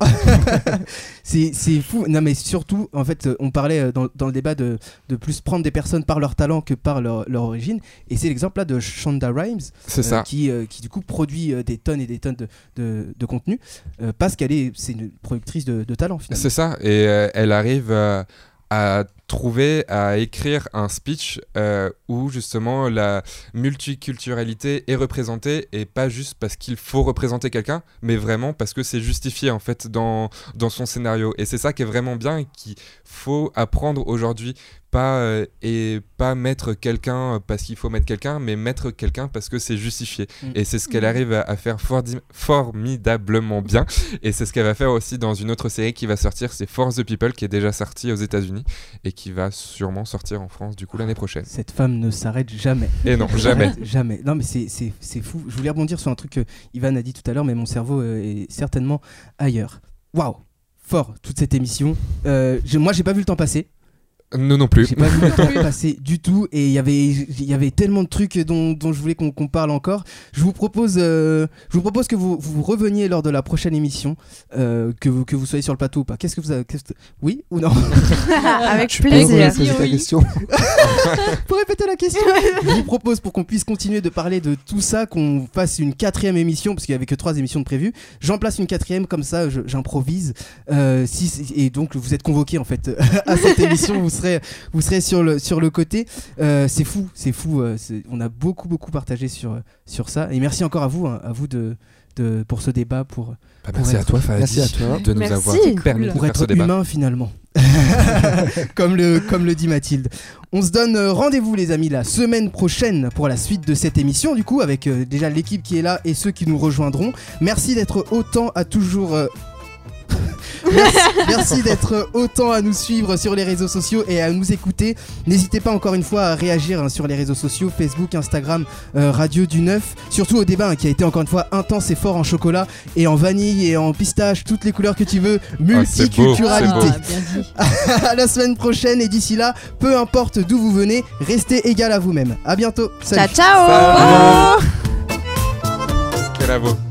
c'est fou. Non, mais surtout, en fait, euh, on parlait euh, dans, dans le débat de, de plus prendre des personnes par leur talent que par leur, leur origine. Et c'est l'exemple là de Shonda Rhimes, C'est euh, ça. qui, euh, qui du coup produit des tonnes et des tonnes de, de, de contenu euh, parce qu'elle est, c'est une productrice de, de talent finalement. C'est ça. Et euh, elle arrive euh, à trouver, à écrire un speech euh, où justement la multiculturalité est représentée et pas juste parce qu'il faut représenter quelqu'un, mais vraiment parce que c'est justifié en fait dans, dans son scénario. Et c'est ça qui est vraiment bien et qu'il faut apprendre aujourd'hui. Pas, euh, et pas mettre quelqu'un parce qu'il faut mettre quelqu'un, mais mettre quelqu'un parce que c'est justifié. Mm. Et c'est ce qu'elle arrive à, à faire formidablement bien. Et c'est ce qu'elle va faire aussi dans une autre série qui va sortir, c'est Force the People, qui est déjà sortie aux États-Unis et qui va sûrement sortir en France du coup l'année prochaine. Cette femme ne s'arrête jamais. Et non, jamais. Jamais. Non, mais c'est- fou. Je voulais rebondir sur un truc que Ivan a dit tout à l'heure, mais mon cerveau euh, est certainement ailleurs. Waouh! Fort, toute cette émission. Euh, moi, j'ai pas vu le temps passer. Nous non plus. J'ai pas vu le temps passer du tout et il y avait il y avait tellement de trucs dont, dont je voulais qu'on qu'on parle encore. Je vous propose euh, je vous propose que vous, vous reveniez lors de la prochaine émission euh, que vous que vous soyez sur le plateau ou pas. Qu'est-ce que vous avez que- Oui ou non? Avec peux plaisir. question Pour répéter la question, je vous propose pour qu'on puisse continuer de parler de tout ça, qu'on fasse une quatrième émission, parce qu'il n'y avait que trois émissions de prévues. J'en place une quatrième, comme ça je- j'improvise. Euh, si, et donc vous êtes convoqué en fait à cette émission, vous serez, vous serez sur, le, sur le côté. Euh, c'est fou, c'est fou. euh, on a beaucoup, beaucoup partagé sur, sur ça. Et merci encore à vous, hein, à vous de, de, pour ce débat, pour, Bah, Pour merci à toi, Fahadi, Merci à toi. de nous Merci. avoir permis de pour faire ce être débat. humain finalement. comme, le, comme le dit Mathilde. On se donne euh, rendez-vous les amis la semaine prochaine pour la suite de cette émission du coup avec euh, déjà l'équipe qui est là et ceux qui nous rejoindront. Merci d'être autant à toujours... euh, merci merci d'être autant à nous suivre sur les réseaux sociaux et à nous écouter. N'hésitez pas encore une fois à réagir hein, sur les réseaux sociaux, Facebook, Instagram, euh, Radio du 9. Surtout au débat hein, qui a été encore une fois intense et fort en chocolat et en vanille et en pistache, toutes les couleurs que tu veux. Ah, Multiculturalité. Ah, à la semaine prochaine et d'ici là, peu importe d'où vous venez, restez égal à vous-même. À bientôt. Salut. Ciao, ciao Salut. Quel avo.